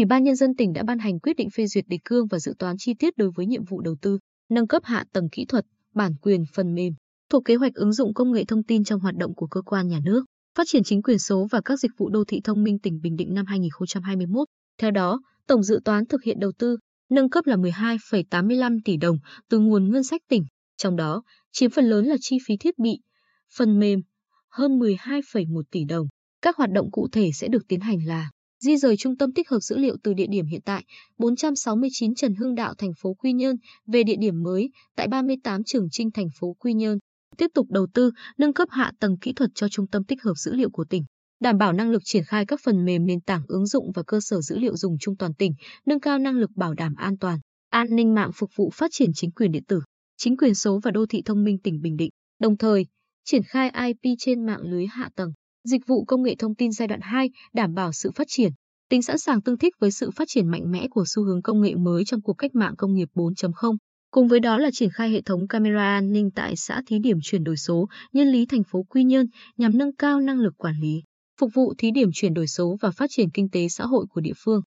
Ủy ban nhân dân tỉnh đã ban hành quyết định phê duyệt đề cương và dự toán chi tiết đối với nhiệm vụ đầu tư, nâng cấp hạ tầng kỹ thuật, bản quyền phần mềm thuộc kế hoạch ứng dụng công nghệ thông tin trong hoạt động của cơ quan nhà nước, phát triển chính quyền số và các dịch vụ đô thị thông minh tỉnh Bình Định năm 2021. Theo đó, tổng dự toán thực hiện đầu tư nâng cấp là 12,85 tỷ đồng từ nguồn ngân sách tỉnh, trong đó chiếm phần lớn là chi phí thiết bị, phần mềm hơn 12,1 tỷ đồng. Các hoạt động cụ thể sẽ được tiến hành là di rời trung tâm tích hợp dữ liệu từ địa điểm hiện tại 469 Trần Hưng Đạo thành phố Quy Nhơn về địa điểm mới tại 38 Trường Trinh thành phố Quy Nhơn, tiếp tục đầu tư nâng cấp hạ tầng kỹ thuật cho trung tâm tích hợp dữ liệu của tỉnh, đảm bảo năng lực triển khai các phần mềm nền tảng ứng dụng và cơ sở dữ liệu dùng chung toàn tỉnh, nâng cao năng lực bảo đảm an toàn, an ninh mạng phục vụ phát triển chính quyền điện tử, chính quyền số và đô thị thông minh tỉnh Bình Định. Đồng thời, triển khai IP trên mạng lưới hạ tầng, dịch vụ công nghệ thông tin giai đoạn 2 đảm bảo sự phát triển, tính sẵn sàng tương thích với sự phát triển mạnh mẽ của xu hướng công nghệ mới trong cuộc cách mạng công nghiệp 4.0. Cùng với đó là triển khai hệ thống camera an ninh tại xã thí điểm chuyển đổi số, nhân lý thành phố Quy Nhơn nhằm nâng cao năng lực quản lý, phục vụ thí điểm chuyển đổi số và phát triển kinh tế xã hội của địa phương.